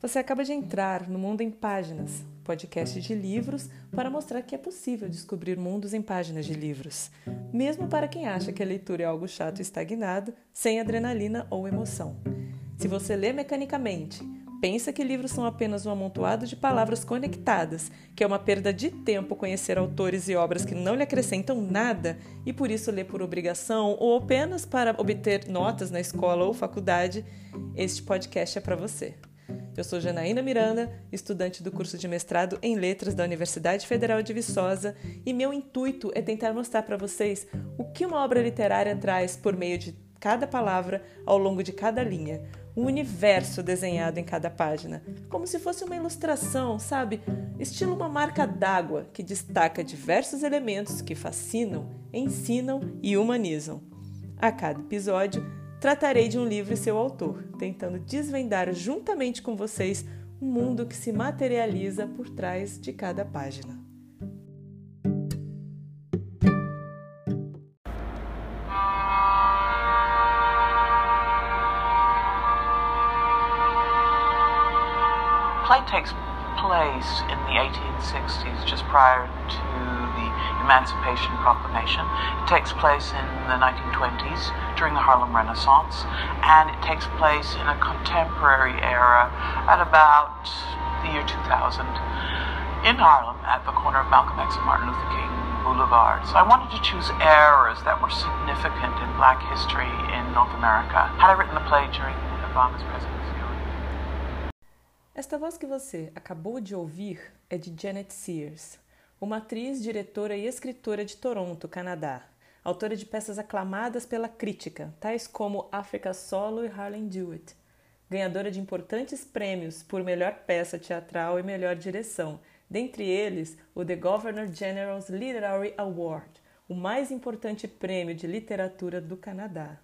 Você acaba de entrar no Mundo em Páginas, podcast de livros para mostrar que é possível descobrir mundos em páginas de livros, mesmo para quem acha que a leitura é algo chato e estagnado, sem adrenalina ou emoção. Se você lê mecanicamente, pensa que livros são apenas um amontoado de palavras conectadas, que é uma perda de tempo conhecer autores e obras que não lhe acrescentam nada e por isso lê por obrigação ou apenas para obter notas na escola ou faculdade, este podcast é para você. Eu sou Janaína Miranda, estudante do curso de mestrado em Letras da Universidade Federal de Viçosa, e meu intuito é tentar mostrar para vocês o que uma obra literária traz por meio de cada palavra ao longo de cada linha, um universo desenhado em cada página, como se fosse uma ilustração, sabe? Estilo uma marca d'água que destaca diversos elementos que fascinam, ensinam e humanizam. A cada episódio, tratarei de um livro e seu autor, tentando desvendar juntamente com vocês um mundo que se materializa por trás de cada página. play takes place in the 1860s, just prior to Emancipation Proclamation. It takes place in the 1920s during the Harlem Renaissance, and it takes place in a contemporary era at about the year 2000 in Harlem at the corner of Malcolm X and Martin Luther King Boulevard. So I wanted to choose eras that were significant in black history in North America. Had I written the play during Obama's presidency? Esta voz que você acabou de ouvir é de Janet Sears, uma atriz, diretora e escritora de Toronto, Canadá, autora de peças aclamadas pela crítica, tais como África Solo e Do It, ganhadora de importantes prêmios por melhor peça teatral e melhor direção, dentre eles o The Governor General's Literary Award, o mais importante prêmio de literatura do Canadá.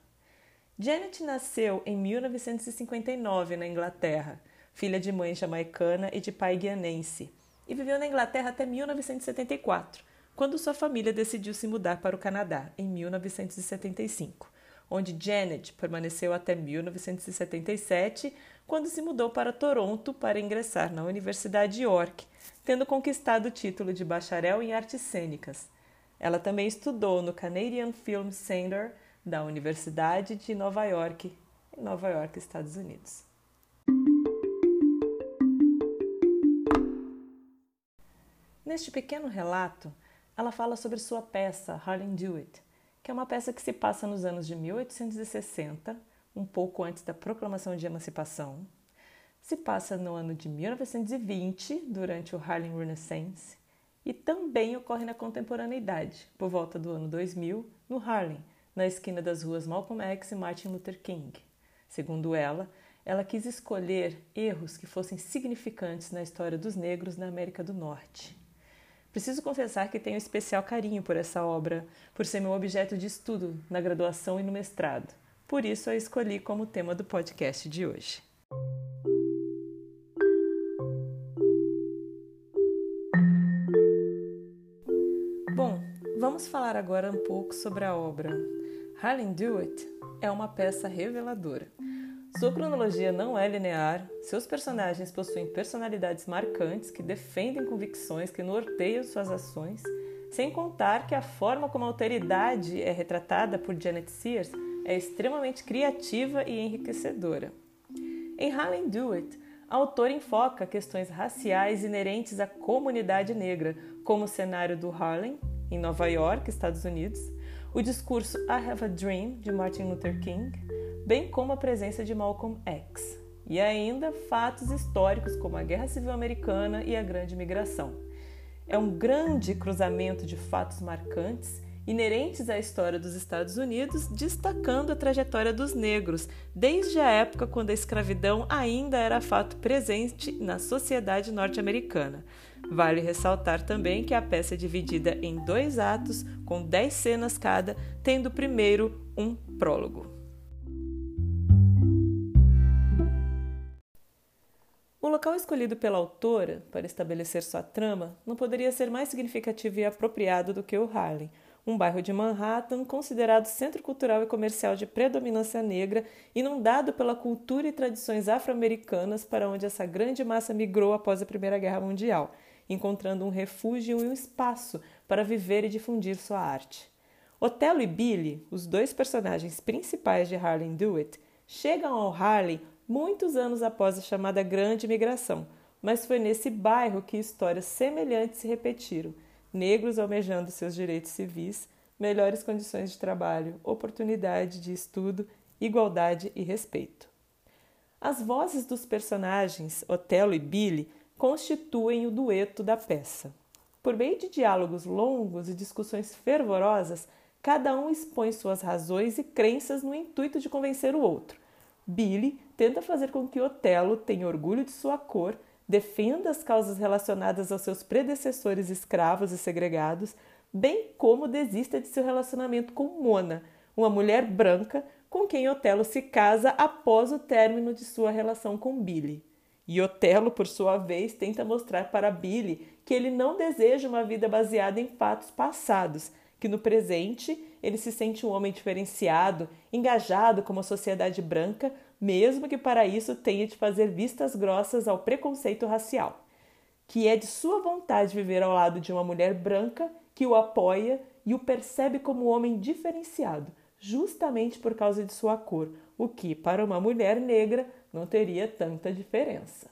Janet nasceu em 1959 na Inglaterra filha de mãe jamaicana e de pai guianense, e viveu na Inglaterra até 1974, quando sua família decidiu se mudar para o Canadá, em 1975, onde Janet permaneceu até 1977, quando se mudou para Toronto para ingressar na Universidade York, tendo conquistado o título de bacharel em artes cênicas. Ela também estudou no Canadian Film Center da Universidade de Nova York, em Nova York, Estados Unidos. Neste pequeno relato, ela fala sobre sua peça Harlem Do It, que é uma peça que se passa nos anos de 1860, um pouco antes da proclamação de emancipação, se passa no ano de 1920, durante o Harlem Renaissance, e também ocorre na contemporaneidade, por volta do ano 2000, no Harlem, na esquina das ruas Malcolm X e Martin Luther King. Segundo ela, ela quis escolher erros que fossem significantes na história dos negros na América do Norte. Preciso confessar que tenho especial carinho por essa obra, por ser meu objeto de estudo na graduação e no mestrado. Por isso a escolhi como tema do podcast de hoje. Bom, vamos falar agora um pouco sobre a obra. Harlem Do It é uma peça reveladora. Sua cronologia não é linear, seus personagens possuem personalidades marcantes que defendem convicções que norteiam suas ações, sem contar que a forma como a alteridade é retratada por Janet Sears é extremamente criativa e enriquecedora. Em Harlem Do It, a autora enfoca questões raciais inerentes à comunidade negra, como o cenário do Harlem, em Nova York, Estados Unidos, o discurso I Have a Dream, de Martin Luther King, bem como a presença de Malcolm X, e ainda fatos históricos como a Guerra Civil Americana e a Grande Migração. É um grande cruzamento de fatos marcantes inerentes à história dos Estados Unidos, destacando a trajetória dos negros, desde a época quando a escravidão ainda era fato presente na sociedade norte-americana. Vale ressaltar também que a peça é dividida em dois atos, com dez cenas cada, tendo primeiro um prólogo. O local escolhido pela autora para estabelecer sua trama não poderia ser mais significativo e apropriado do que o Harlem, um bairro de Manhattan considerado centro cultural e comercial de predominância negra, inundado pela cultura e tradições afro-americanas para onde essa grande massa migrou após a Primeira Guerra Mundial, encontrando um refúgio e um espaço para viver e difundir sua arte. Otelo e Billy, os dois personagens principais de Harlem Do It, chegam ao Harlem muitos anos após a chamada Grande Migração, mas foi nesse bairro que histórias semelhantes se repetiram negros almejando seus direitos civis, melhores condições de trabalho, oportunidade de estudo, igualdade e respeito. As vozes dos personagens, Otelo e Billy, constituem o dueto da peça. Por meio de diálogos longos e discussões fervorosas, cada um expõe suas razões e crenças no intuito de convencer o outro. Billy tenta fazer com que Otelo tenha orgulho de sua cor defenda as causas relacionadas aos seus predecessores escravos e segregados, bem como desista de seu relacionamento com Mona, uma mulher branca com quem Otelo se casa após o término de sua relação com Billy. E Otelo, por sua vez, tenta mostrar para Billy que ele não deseja uma vida baseada em fatos passados, que no presente ele se sente um homem diferenciado, engajado com a sociedade branca, mesmo que para isso tenha de fazer vistas grossas ao preconceito racial, que é de sua vontade viver ao lado de uma mulher branca que o apoia e o percebe como um homem diferenciado, justamente por causa de sua cor, o que para uma mulher negra não teria tanta diferença.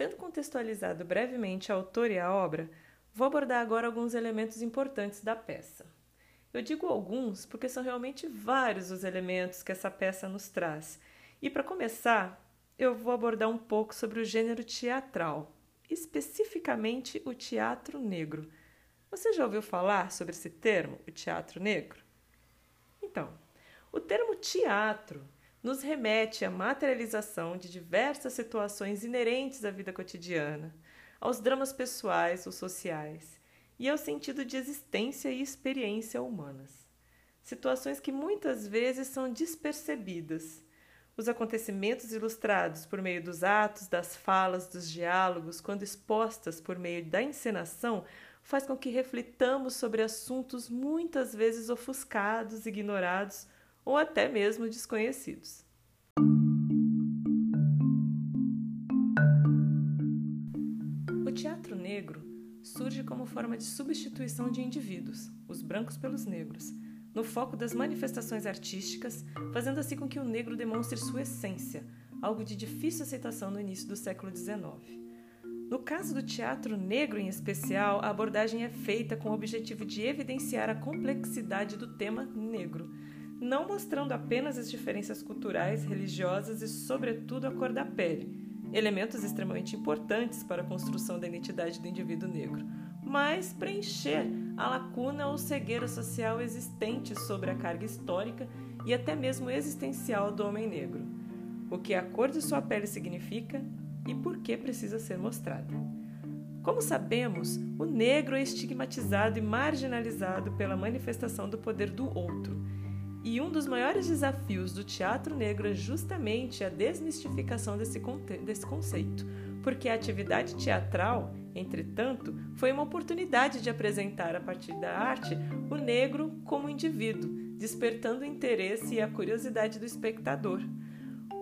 Tendo contextualizado brevemente a autor e a obra, Vou abordar agora alguns elementos importantes da peça. Eu digo alguns porque são realmente vários os elementos que essa peça nos traz. E para começar, eu vou abordar um pouco sobre o gênero teatral, especificamente o teatro negro. Você já ouviu falar sobre esse termo, o teatro negro? Então, o termo teatro nos remete à materialização de diversas situações inerentes à vida cotidiana aos dramas pessoais ou sociais e ao sentido de existência e experiência humanas. Situações que muitas vezes são despercebidas. Os acontecimentos ilustrados por meio dos atos, das falas, dos diálogos, quando expostas por meio da encenação, faz com que reflitamos sobre assuntos muitas vezes ofuscados, ignorados ou até mesmo desconhecidos. surge como forma de substituição de indivíduos, os brancos pelos negros, no foco das manifestações artísticas, fazendo assim com que o negro demonstre sua essência, algo de difícil aceitação no início do século XIX. No caso do teatro negro em especial, a abordagem é feita com o objetivo de evidenciar a complexidade do tema negro, não mostrando apenas as diferenças culturais, religiosas e, sobretudo, a cor da pele. Elementos extremamente importantes para a construção da identidade do indivíduo negro, mas preencher a lacuna ou cegueira social existente sobre a carga histórica e até mesmo existencial do homem negro, o que a cor de sua pele significa e por que precisa ser mostrada. Como sabemos, o negro é estigmatizado e marginalizado pela manifestação do poder do outro e um dos maiores desafios do teatro negro é justamente a desmistificação desse, desse conceito, porque a atividade teatral, entretanto, foi uma oportunidade de apresentar a partir da arte o negro como indivíduo, despertando o interesse e a curiosidade do espectador.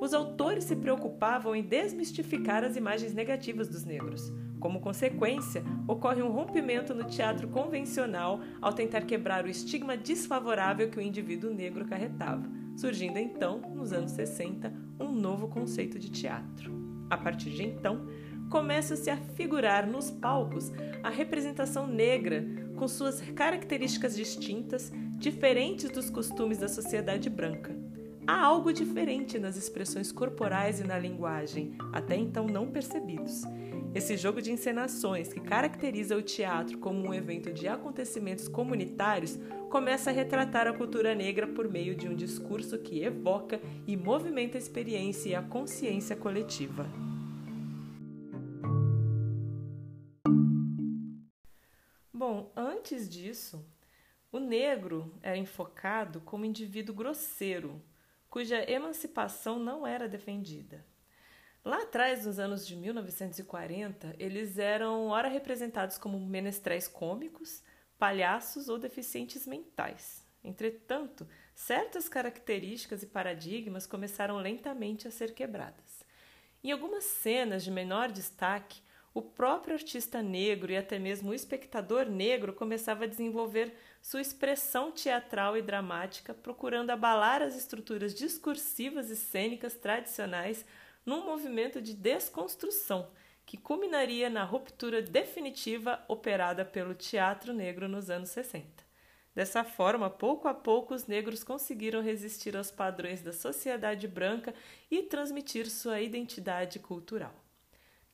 Os autores se preocupavam em desmistificar as imagens negativas dos negros, como consequência, ocorre um rompimento no teatro convencional ao tentar quebrar o estigma desfavorável que o indivíduo negro carretava, surgindo então, nos anos 60, um novo conceito de teatro. A partir de então, começa-se a figurar nos palcos a representação negra, com suas características distintas, diferentes dos costumes da sociedade branca. Há algo diferente nas expressões corporais e na linguagem, até então não percebidos. Esse jogo de encenações que caracteriza o teatro como um evento de acontecimentos comunitários começa a retratar a cultura negra por meio de um discurso que evoca e movimenta a experiência e a consciência coletiva. Bom, antes disso, o negro era enfocado como indivíduo grosseiro, cuja emancipação não era defendida. Lá atrás, nos anos de 1940, eles eram ora representados como menestréis cômicos, palhaços ou deficientes mentais. Entretanto, certas características e paradigmas começaram lentamente a ser quebradas. Em algumas cenas de menor destaque, o próprio artista negro e até mesmo o espectador negro começava a desenvolver sua expressão teatral e dramática, procurando abalar as estruturas discursivas e cênicas tradicionais num movimento de desconstrução que culminaria na ruptura definitiva operada pelo teatro negro nos anos 60. Dessa forma, pouco a pouco, os negros conseguiram resistir aos padrões da sociedade branca e transmitir sua identidade cultural,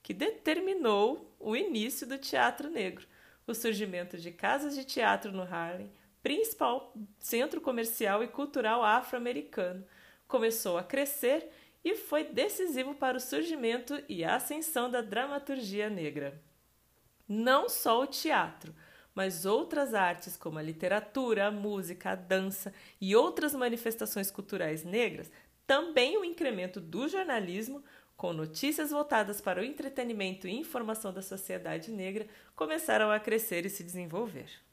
que determinou o início do teatro negro, o surgimento de casas de teatro no Harlem, principal centro comercial e cultural afro-americano, começou a crescer e foi decisivo para o surgimento e ascensão da dramaturgia negra. Não só o teatro, mas outras artes como a literatura, a música, a dança e outras manifestações culturais negras, também o incremento do jornalismo, com notícias voltadas para o entretenimento e informação da sociedade negra, começaram a crescer e se desenvolver.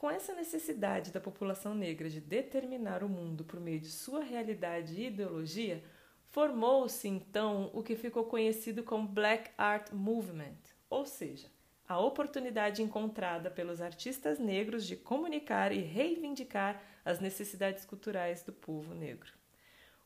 Com essa necessidade da população negra de determinar o mundo por meio de sua realidade e ideologia, formou-se então o que ficou conhecido como Black Art Movement, ou seja, a oportunidade encontrada pelos artistas negros de comunicar e reivindicar as necessidades culturais do povo negro.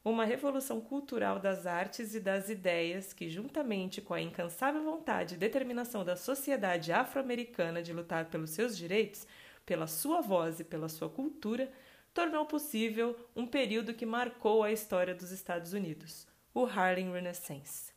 Uma revolução cultural das artes e das ideias que, juntamente com a incansável vontade e determinação da sociedade afro-americana de lutar pelos seus direitos, pela sua voz e pela sua cultura, tornou possível um período que marcou a história dos Estados Unidos, o Harlem Renaissance.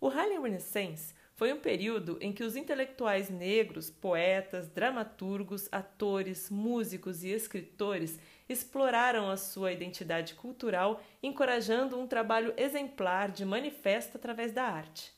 O Harlem Renaissance foi um período em que os intelectuais negros, poetas, dramaturgos, atores, músicos e escritores exploraram a sua identidade cultural, encorajando um trabalho exemplar de manifesto através da arte.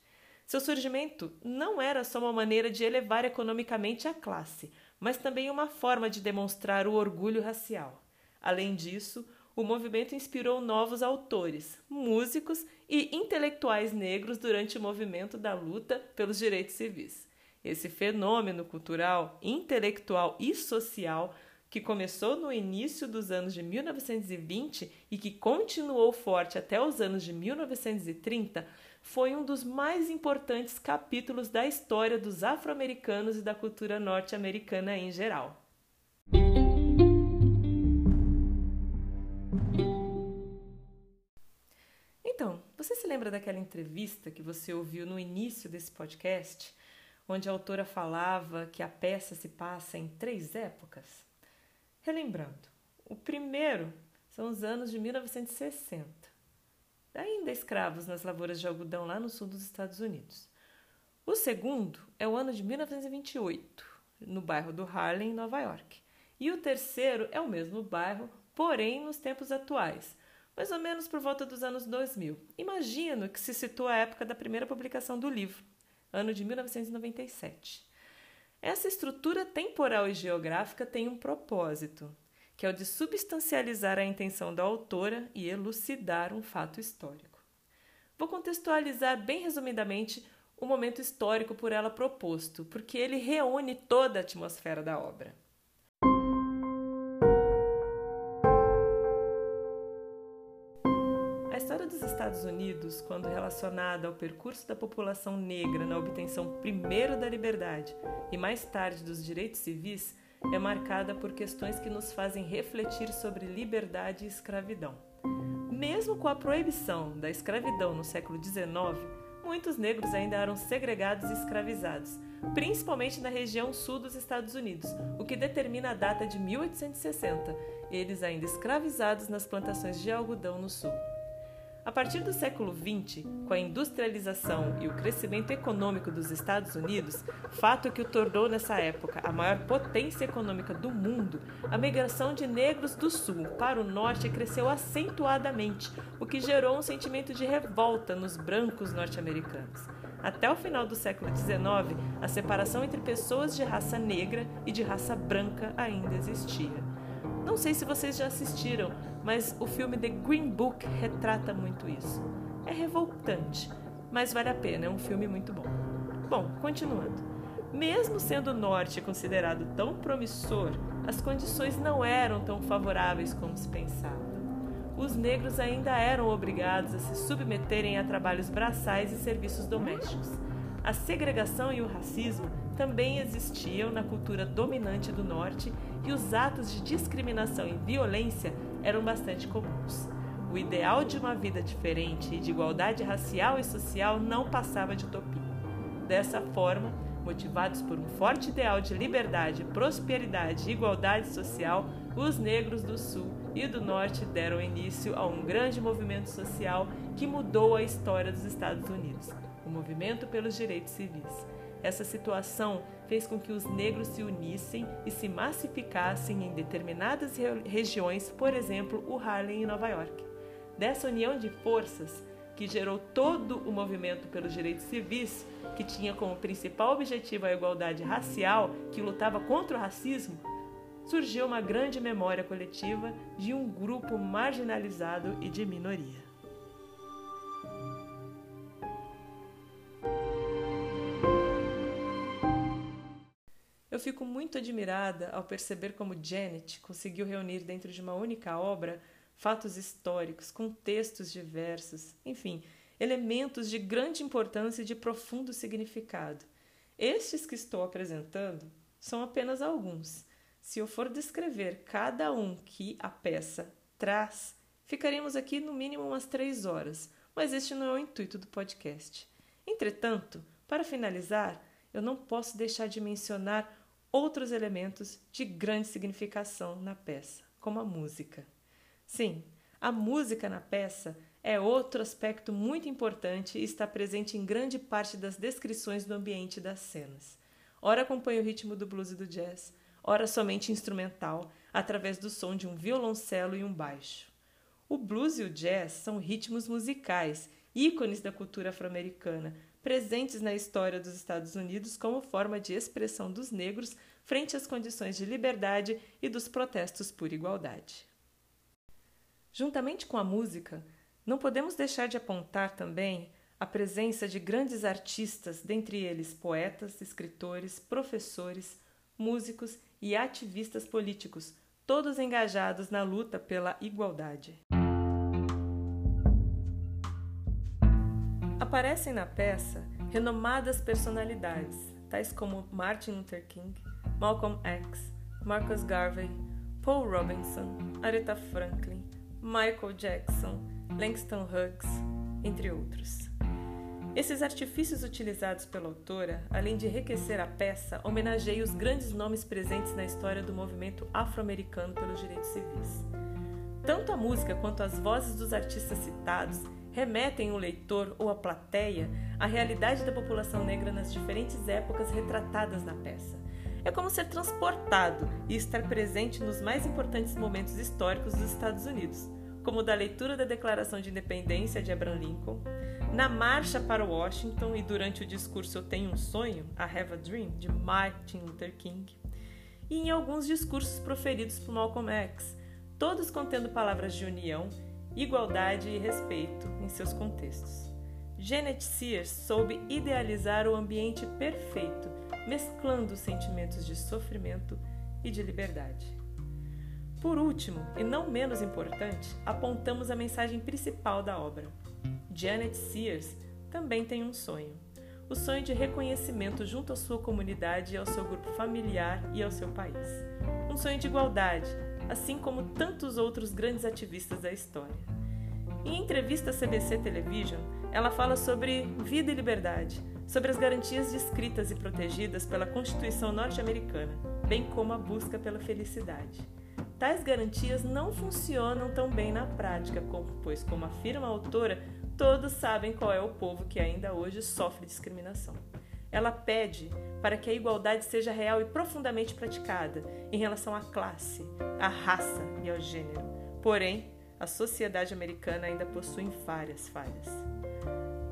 Seu surgimento não era só uma maneira de elevar economicamente a classe, mas também uma forma de demonstrar o orgulho racial. Além disso, o movimento inspirou novos autores, músicos e intelectuais negros durante o movimento da luta pelos direitos civis. Esse fenômeno cultural, intelectual e social, que começou no início dos anos de 1920 e que continuou forte até os anos de 1930, foi um dos mais importantes capítulos da história dos afro-americanos e da cultura norte-americana em geral. Então, você se lembra daquela entrevista que você ouviu no início desse podcast, onde a autora falava que a peça se passa em três épocas? Relembrando, o primeiro são os anos de 1960 ainda escravos nas lavouras de algodão lá no sul dos Estados Unidos. O segundo é o ano de 1928, no bairro do Harlem, em Nova York. E o terceiro é o mesmo bairro, porém nos tempos atuais, mais ou menos por volta dos anos 2000. Imagino que se situa a época da primeira publicação do livro, ano de 1997. Essa estrutura temporal e geográfica tem um propósito, que é o de substancializar a intenção da autora e elucidar um fato histórico. Vou contextualizar bem resumidamente o momento histórico por ela proposto, porque ele reúne toda a atmosfera da obra. A história dos Estados Unidos, quando relacionada ao percurso da população negra na obtenção primeiro da liberdade e mais tarde dos direitos civis, é marcada por questões que nos fazem refletir sobre liberdade e escravidão. Mesmo com a proibição da escravidão no século XIX, muitos negros ainda eram segregados e escravizados, principalmente na região sul dos Estados Unidos, o que determina a data de 1860, eles ainda escravizados nas plantações de algodão no sul. A partir do século XX, com a industrialização e o crescimento econômico dos Estados Unidos, fato que o tornou nessa época a maior potência econômica do mundo, a migração de negros do sul para o norte cresceu acentuadamente, o que gerou um sentimento de revolta nos brancos norte-americanos. Até o final do século XIX, a separação entre pessoas de raça negra e de raça branca ainda existia. Não sei se vocês já assistiram, mas o filme The Green Book retrata muito isso. É revoltante, mas vale a pena, é um filme muito bom. Bom, continuando. Mesmo sendo o norte considerado tão promissor, as condições não eram tão favoráveis como se pensava. Os negros ainda eram obrigados a se submeterem a trabalhos braçais e serviços domésticos. A segregação e o racismo também existiam na cultura dominante do norte e os atos de discriminação e violência eram bastante comuns. O ideal de uma vida diferente e de igualdade racial e social não passava de utopia. Dessa forma, motivados por um forte ideal de liberdade, prosperidade e igualdade social, os negros do Sul e do Norte deram início a um grande movimento social que mudou a história dos Estados Unidos o movimento pelos direitos civis. Essa situação fez com que os negros se unissem e se massificassem em determinadas regiões, por exemplo, o Harlem em Nova York. Dessa união de forças, que gerou todo o movimento pelos direitos civis, que tinha como principal objetivo a igualdade racial, que lutava contra o racismo, surgiu uma grande memória coletiva de um grupo marginalizado e de minoria. Eu fico muito admirada ao perceber como Janet conseguiu reunir dentro de uma única obra fatos históricos, contextos diversos, enfim, elementos de grande importância e de profundo significado. Estes que estou apresentando são apenas alguns. Se eu for descrever cada um que a peça traz, ficaríamos aqui no mínimo umas três horas, mas este não é o intuito do podcast. Entretanto, para finalizar, eu não posso deixar de mencionar outros elementos de grande significação na peça, como a música. Sim, a música na peça é outro aspecto muito importante e está presente em grande parte das descrições do ambiente das cenas. Ora acompanha o ritmo do blues e do jazz, ora somente instrumental, através do som de um violoncelo e um baixo. O blues e o jazz são ritmos musicais, ícones da cultura afro-americana, presentes na história dos Estados Unidos como forma de expressão dos negros frente às condições de liberdade e dos protestos por igualdade. Juntamente com a música, não podemos deixar de apontar também a presença de grandes artistas, dentre eles poetas, escritores, professores, músicos e ativistas políticos, todos engajados na luta pela igualdade. Aparecem na peça renomadas personalidades, tais como Martin Luther King, Malcolm X, Marcus Garvey, Paul Robinson, Aretha Franklin, Michael Jackson, Langston Hughes, entre outros. Esses artifícios utilizados pela autora, além de enriquecer a peça, homenageiam os grandes nomes presentes na história do movimento afro-americano pelos direitos civis. Tanto a música quanto as vozes dos artistas citados remetem o leitor ou a plateia à realidade da população negra nas diferentes épocas retratadas na peça. É como ser transportado e estar presente nos mais importantes momentos históricos dos Estados Unidos, como da leitura da Declaração de Independência de Abraham Lincoln, na marcha para Washington e durante o discurso Eu Tenho um Sonho, I Have a Dream, de Martin Luther King, e em alguns discursos proferidos por Malcolm X, todos contendo palavras de união, igualdade e respeito em seus contextos. Janet Sears soube idealizar o ambiente perfeito mesclando sentimentos de sofrimento e de liberdade. Por último, e não menos importante, apontamos a mensagem principal da obra. Janet Sears também tem um sonho: o sonho de reconhecimento junto à sua comunidade ao seu grupo familiar e ao seu país. Um sonho de igualdade, assim como tantos outros grandes ativistas da história. Em entrevista à CBC Television, ela fala sobre vida e liberdade, sobre as garantias descritas e protegidas pela Constituição norte-americana, bem como a busca pela felicidade. Tais garantias não funcionam tão bem na prática, pois, como afirma a autora, todos sabem qual é o povo que ainda hoje sofre discriminação. Ela pede para que a igualdade seja real e profundamente praticada em relação à classe, à raça e ao gênero. Porém, a sociedade americana ainda possui várias falhas.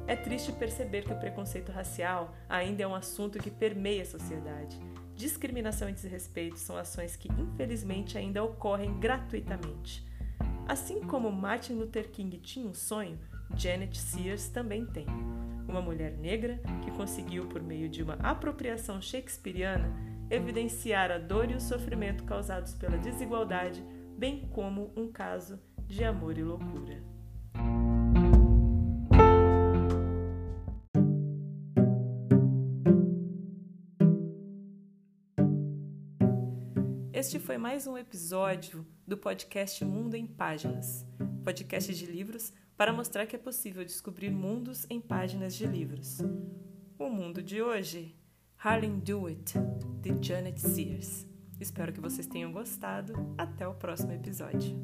É triste perceber que o preconceito racial ainda é um assunto que permeia a sociedade. Discriminação e desrespeito são ações que, infelizmente, ainda ocorrem gratuitamente. Assim como Martin Luther King tinha um sonho, Janet Sears também tem. Uma mulher negra que conseguiu, por meio de uma apropriação shakespeariana, evidenciar a dor e o sofrimento causados pela desigualdade, bem como um caso de amor e loucura. Este foi mais um episódio do podcast Mundo em Páginas, podcast de livros para mostrar que é possível descobrir mundos em páginas de livros. O mundo de hoje, Harlem Do It, de Janet Sears. Espero que vocês tenham gostado. Até o próximo episódio.